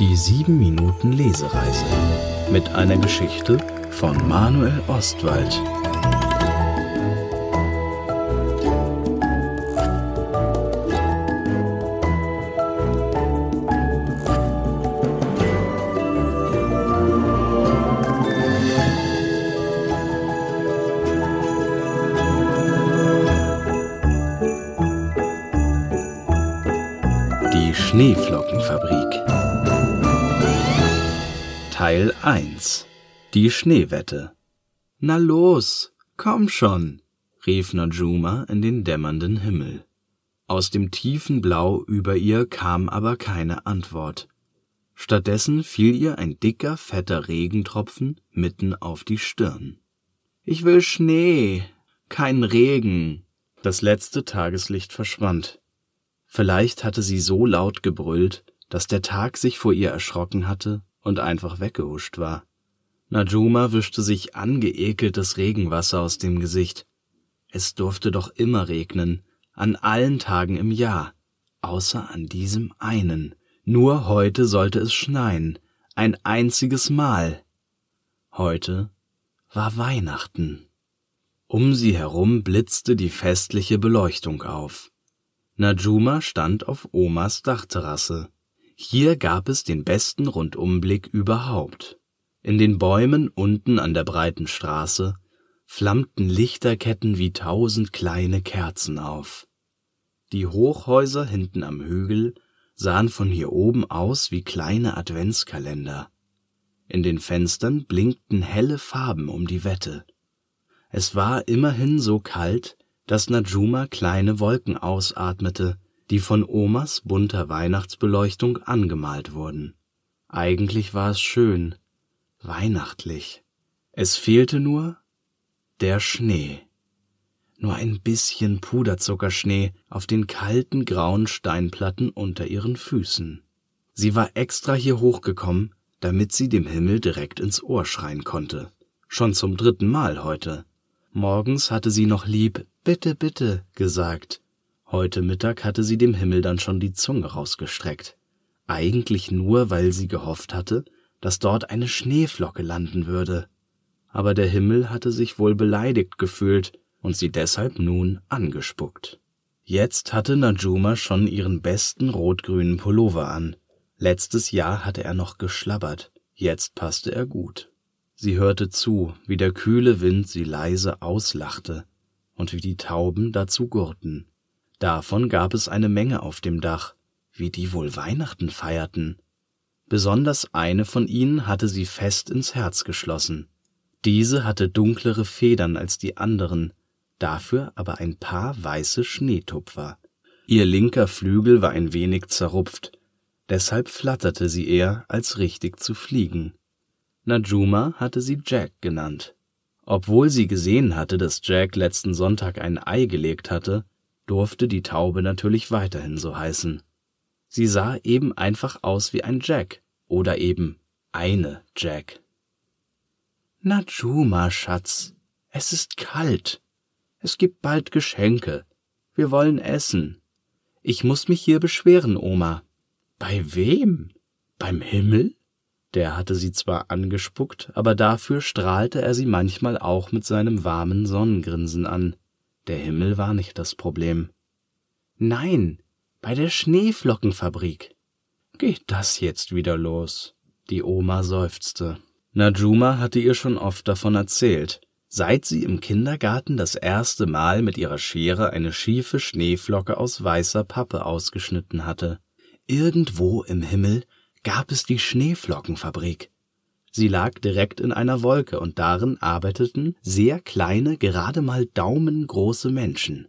Die 7 Minuten Lesereise mit einer Geschichte von Manuel Ostwald. Die Schneeflockenfabrik Teil 1 Die Schneewette Na los, komm schon, rief Najuma in den dämmernden Himmel. Aus dem tiefen Blau über ihr kam aber keine Antwort. Stattdessen fiel ihr ein dicker, fetter Regentropfen mitten auf die Stirn. Ich will Schnee, kein Regen. Das letzte Tageslicht verschwand. Vielleicht hatte sie so laut gebrüllt, dass der Tag sich vor ihr erschrocken hatte und einfach weggehuscht war. Najuma wischte sich angeekeltes Regenwasser aus dem Gesicht. Es durfte doch immer regnen, an allen Tagen im Jahr, außer an diesem einen. Nur heute sollte es schneien, ein einziges Mal. Heute war Weihnachten. Um sie herum blitzte die festliche Beleuchtung auf. Najuma stand auf Omas Dachterrasse. Hier gab es den besten Rundumblick überhaupt. In den Bäumen unten an der breiten Straße flammten Lichterketten wie tausend kleine Kerzen auf. Die Hochhäuser hinten am Hügel sahen von hier oben aus wie kleine Adventskalender. In den Fenstern blinkten helle Farben um die Wette. Es war immerhin so kalt, dass Najuma kleine Wolken ausatmete, die von Omas bunter Weihnachtsbeleuchtung angemalt wurden. Eigentlich war es schön, weihnachtlich. Es fehlte nur der Schnee. Nur ein bisschen Puderzuckerschnee auf den kalten grauen Steinplatten unter ihren Füßen. Sie war extra hier hochgekommen, damit sie dem Himmel direkt ins Ohr schreien konnte. Schon zum dritten Mal heute. Morgens hatte sie noch lieb Bitte, bitte gesagt. Heute Mittag hatte sie dem Himmel dann schon die Zunge rausgestreckt. Eigentlich nur, weil sie gehofft hatte, dass dort eine Schneeflocke landen würde. Aber der Himmel hatte sich wohl beleidigt gefühlt und sie deshalb nun angespuckt. Jetzt hatte Najuma schon ihren besten rot-grünen Pullover an. Letztes Jahr hatte er noch geschlabbert, jetzt passte er gut. Sie hörte zu, wie der kühle Wind sie leise auslachte und wie die Tauben dazu gurrten. Davon gab es eine Menge auf dem Dach, wie die wohl Weihnachten feierten. Besonders eine von ihnen hatte sie fest ins Herz geschlossen. Diese hatte dunklere Federn als die anderen, dafür aber ein paar weiße Schneetupfer. Ihr linker Flügel war ein wenig zerrupft, deshalb flatterte sie eher, als richtig zu fliegen. Najuma hatte sie Jack genannt. Obwohl sie gesehen hatte, dass Jack letzten Sonntag ein Ei gelegt hatte, durfte die Taube natürlich weiterhin so heißen. Sie sah eben einfach aus wie ein Jack oder eben eine Jack. Najuma, Schatz, es ist kalt. Es gibt bald Geschenke. Wir wollen essen. Ich muss mich hier beschweren, Oma. Bei wem? Beim Himmel? Der hatte sie zwar angespuckt, aber dafür strahlte er sie manchmal auch mit seinem warmen Sonnengrinsen an. Der Himmel war nicht das Problem. Nein, bei der Schneeflockenfabrik. Geht das jetzt wieder los? Die Oma seufzte. Najuma hatte ihr schon oft davon erzählt, seit sie im Kindergarten das erste Mal mit ihrer Schere eine schiefe Schneeflocke aus weißer Pappe ausgeschnitten hatte. Irgendwo im Himmel gab es die Schneeflockenfabrik. Sie lag direkt in einer Wolke und darin arbeiteten sehr kleine, gerade mal daumengroße Menschen.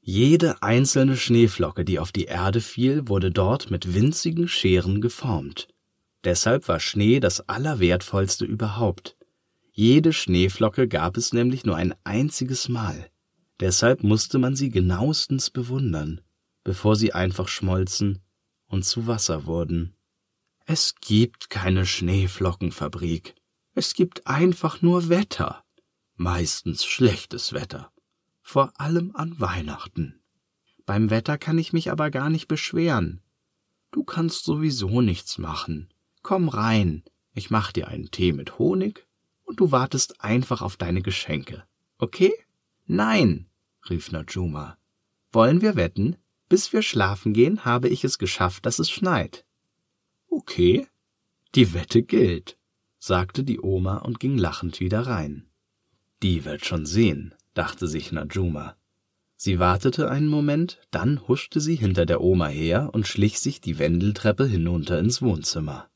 Jede einzelne Schneeflocke, die auf die Erde fiel, wurde dort mit winzigen Scheren geformt. Deshalb war Schnee das Allerwertvollste überhaupt. Jede Schneeflocke gab es nämlich nur ein einziges Mal. Deshalb musste man sie genauestens bewundern, bevor sie einfach schmolzen und zu Wasser wurden. Es gibt keine Schneeflockenfabrik. Es gibt einfach nur Wetter. Meistens schlechtes Wetter. Vor allem an Weihnachten. Beim Wetter kann ich mich aber gar nicht beschweren. Du kannst sowieso nichts machen. Komm rein, ich mach dir einen Tee mit Honig und du wartest einfach auf deine Geschenke. Okay? Nein, rief Najuma. Wollen wir wetten? Bis wir schlafen gehen, habe ich es geschafft, dass es schneit. Okay, die Wette gilt, sagte die Oma und ging lachend wieder rein. Die wird schon sehen, dachte sich Najuma. Sie wartete einen Moment, dann huschte sie hinter der Oma her und schlich sich die Wendeltreppe hinunter ins Wohnzimmer.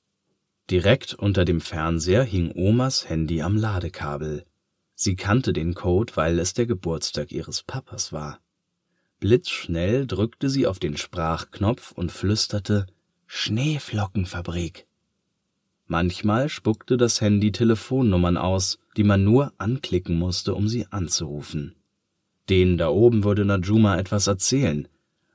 Direkt unter dem Fernseher hing Omas Handy am Ladekabel. Sie kannte den Code, weil es der Geburtstag ihres Papas war. Blitzschnell drückte sie auf den Sprachknopf und flüsterte Schneeflockenfabrik. Manchmal spuckte das Handy Telefonnummern aus, die man nur anklicken musste, um sie anzurufen. Denen da oben würde Najuma etwas erzählen.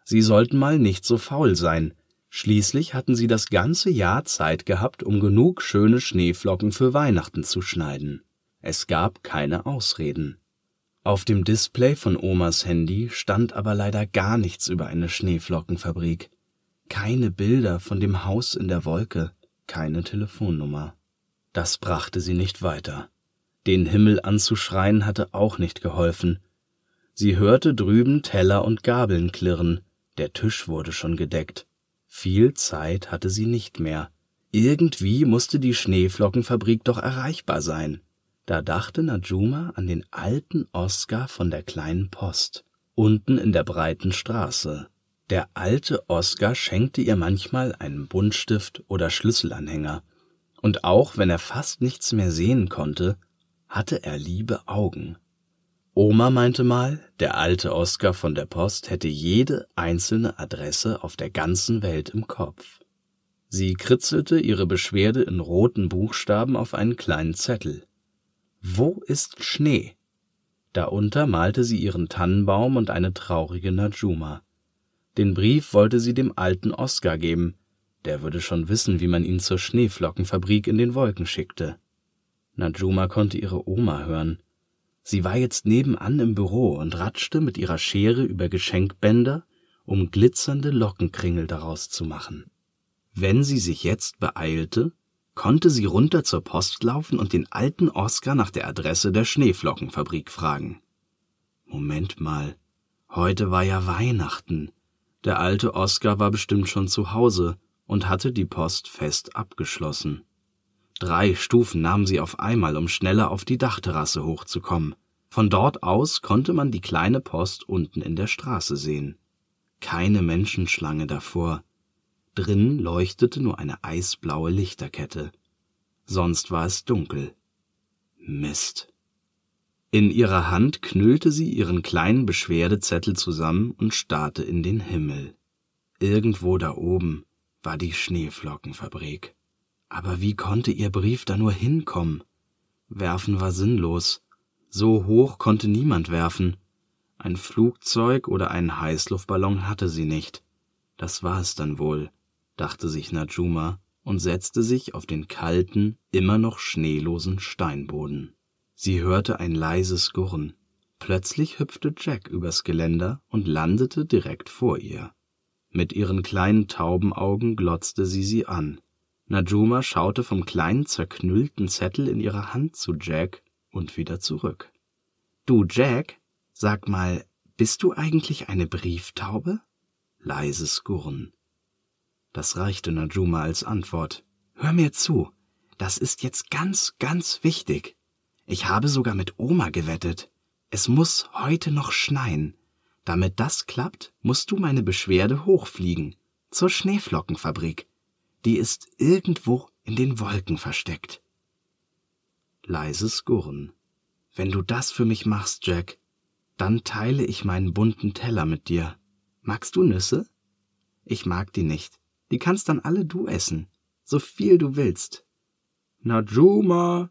Sie sollten mal nicht so faul sein. Schließlich hatten sie das ganze Jahr Zeit gehabt, um genug schöne Schneeflocken für Weihnachten zu schneiden. Es gab keine Ausreden. Auf dem Display von Omas Handy stand aber leider gar nichts über eine Schneeflockenfabrik. Keine Bilder von dem Haus in der Wolke, keine Telefonnummer. Das brachte sie nicht weiter. Den Himmel anzuschreien hatte auch nicht geholfen. Sie hörte drüben Teller und Gabeln klirren, der Tisch wurde schon gedeckt. Viel Zeit hatte sie nicht mehr. Irgendwie musste die Schneeflockenfabrik doch erreichbar sein. Da dachte Najuma an den alten Oskar von der kleinen Post, unten in der breiten Straße. Der alte Oskar schenkte ihr manchmal einen Buntstift oder Schlüsselanhänger, und auch wenn er fast nichts mehr sehen konnte, hatte er liebe Augen. Oma meinte mal, der alte Oskar von der Post hätte jede einzelne Adresse auf der ganzen Welt im Kopf. Sie kritzelte ihre Beschwerde in roten Buchstaben auf einen kleinen Zettel. Wo ist Schnee? Darunter malte sie ihren Tannenbaum und eine traurige Najuma. Den Brief wollte sie dem alten Oskar geben, der würde schon wissen, wie man ihn zur Schneeflockenfabrik in den Wolken schickte. Najuma konnte ihre Oma hören. Sie war jetzt nebenan im Büro und ratschte mit ihrer Schere über Geschenkbänder, um glitzernde Lockenkringel daraus zu machen. Wenn sie sich jetzt beeilte, konnte sie runter zur Post laufen und den alten Oskar nach der Adresse der Schneeflockenfabrik fragen. Moment mal, heute war ja Weihnachten. Der alte Oskar war bestimmt schon zu Hause und hatte die Post fest abgeschlossen. Drei Stufen nahm sie auf einmal, um schneller auf die Dachterrasse hochzukommen. Von dort aus konnte man die kleine Post unten in der Straße sehen. Keine Menschenschlange davor. Drinnen leuchtete nur eine eisblaue Lichterkette. Sonst war es dunkel. Mist. In ihrer Hand knüllte sie ihren kleinen Beschwerdezettel zusammen und starrte in den Himmel. Irgendwo da oben war die Schneeflockenfabrik. Aber wie konnte ihr Brief da nur hinkommen? Werfen war sinnlos. So hoch konnte niemand werfen. Ein Flugzeug oder einen Heißluftballon hatte sie nicht. Das war es dann wohl, dachte sich Najuma und setzte sich auf den kalten, immer noch schneelosen Steinboden. Sie hörte ein leises Gurren. Plötzlich hüpfte Jack übers Geländer und landete direkt vor ihr. Mit ihren kleinen Taubenaugen glotzte sie sie an. Najuma schaute vom kleinen zerknüllten Zettel in ihrer Hand zu Jack und wieder zurück. Du, Jack, sag mal, bist du eigentlich eine Brieftaube? Leises Gurren. Das reichte Najuma als Antwort. Hör mir zu, das ist jetzt ganz, ganz wichtig. Ich habe sogar mit Oma gewettet. Es muss heute noch schneien. Damit das klappt, musst du meine Beschwerde hochfliegen. Zur Schneeflockenfabrik die ist irgendwo in den Wolken versteckt. Leises Gurren. Wenn du das für mich machst, Jack, dann teile ich meinen bunten Teller mit dir. Magst du Nüsse? Ich mag die nicht. Die kannst dann alle du essen, so viel du willst. Najuma,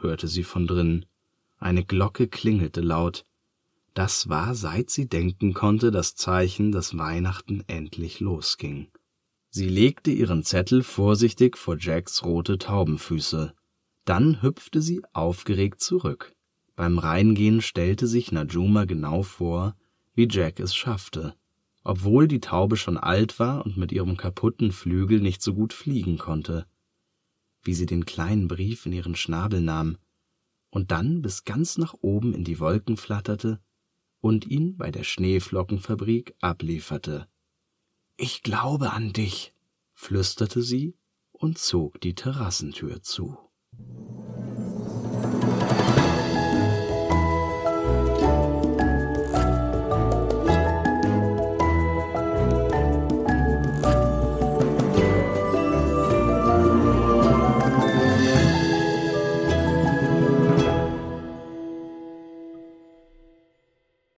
hörte sie von drinnen. Eine Glocke klingelte laut. Das war, seit sie denken konnte, das Zeichen, dass Weihnachten endlich losging. Sie legte ihren Zettel vorsichtig vor Jacks rote Taubenfüße. Dann hüpfte sie aufgeregt zurück. Beim Reingehen stellte sich Najuma genau vor, wie Jack es schaffte. Obwohl die Taube schon alt war und mit ihrem kaputten Flügel nicht so gut fliegen konnte. Wie sie den kleinen Brief in ihren Schnabel nahm und dann bis ganz nach oben in die Wolken flatterte und ihn bei der Schneeflockenfabrik ablieferte. Ich glaube an dich, flüsterte sie und zog die Terrassentür zu.